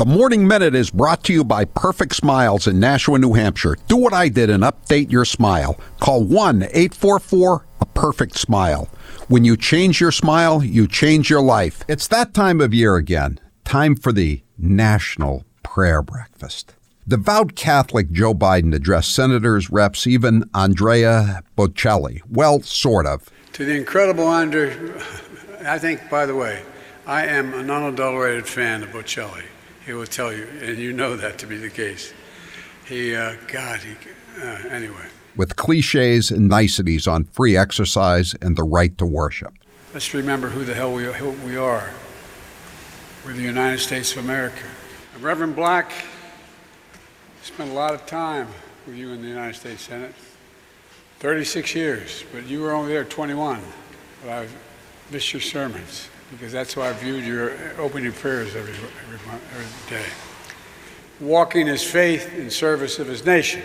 The Morning Minute is brought to you by Perfect Smiles in Nashua, New Hampshire. Do what I did and update your smile. Call 1 844 a perfect smile. When you change your smile, you change your life. It's that time of year again. Time for the National Prayer Breakfast. Devout Catholic Joe Biden addressed senators, reps, even Andrea Bocelli. Well, sort of. To the incredible Andre, I think, by the way, I am an unadulterated fan of Bocelli. He will tell you, and you know that to be the case. He, uh, God, he, uh, anyway. With cliches and niceties on free exercise and the right to worship. Let's remember who the hell we, who we are. We're the United States of America. Reverend Black spent a lot of time with you in the United States Senate. 36 years, but you were only there 21. But I missed your sermons because that's how I viewed your opening prayers every, every, every day. Walking his faith in service of his nation,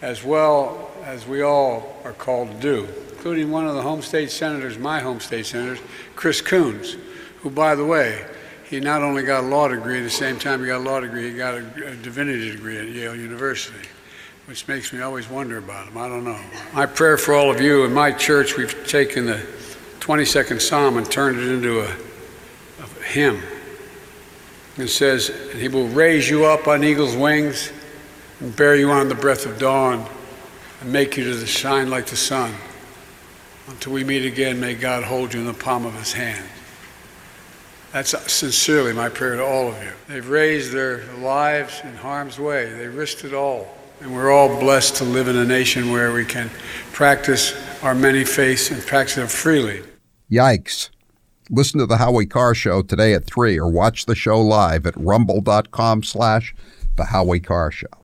as well as we all are called to do, including one of the home state senators, my home state senators, Chris Coons, who, by the way, he not only got a law degree, at the same time he got a law degree, he got a, a divinity degree at Yale University, which makes me always wonder about him. I don't know. My prayer for all of you in my church, we've taken the 22nd Psalm and turned it into a, a hymn. It says, He will raise you up on eagle's wings and bear you on the breath of dawn and make you to shine like the sun. Until we meet again, may God hold you in the palm of his hand. That's sincerely my prayer to all of you. They've raised their lives in harm's way. They risked it all. And we're all blessed to live in a nation where we can practice our many faiths and practice them freely. Yikes. Listen to the Howie Carr Show today at 3 or watch the show live at rumble.com slash the Howie Carr Show.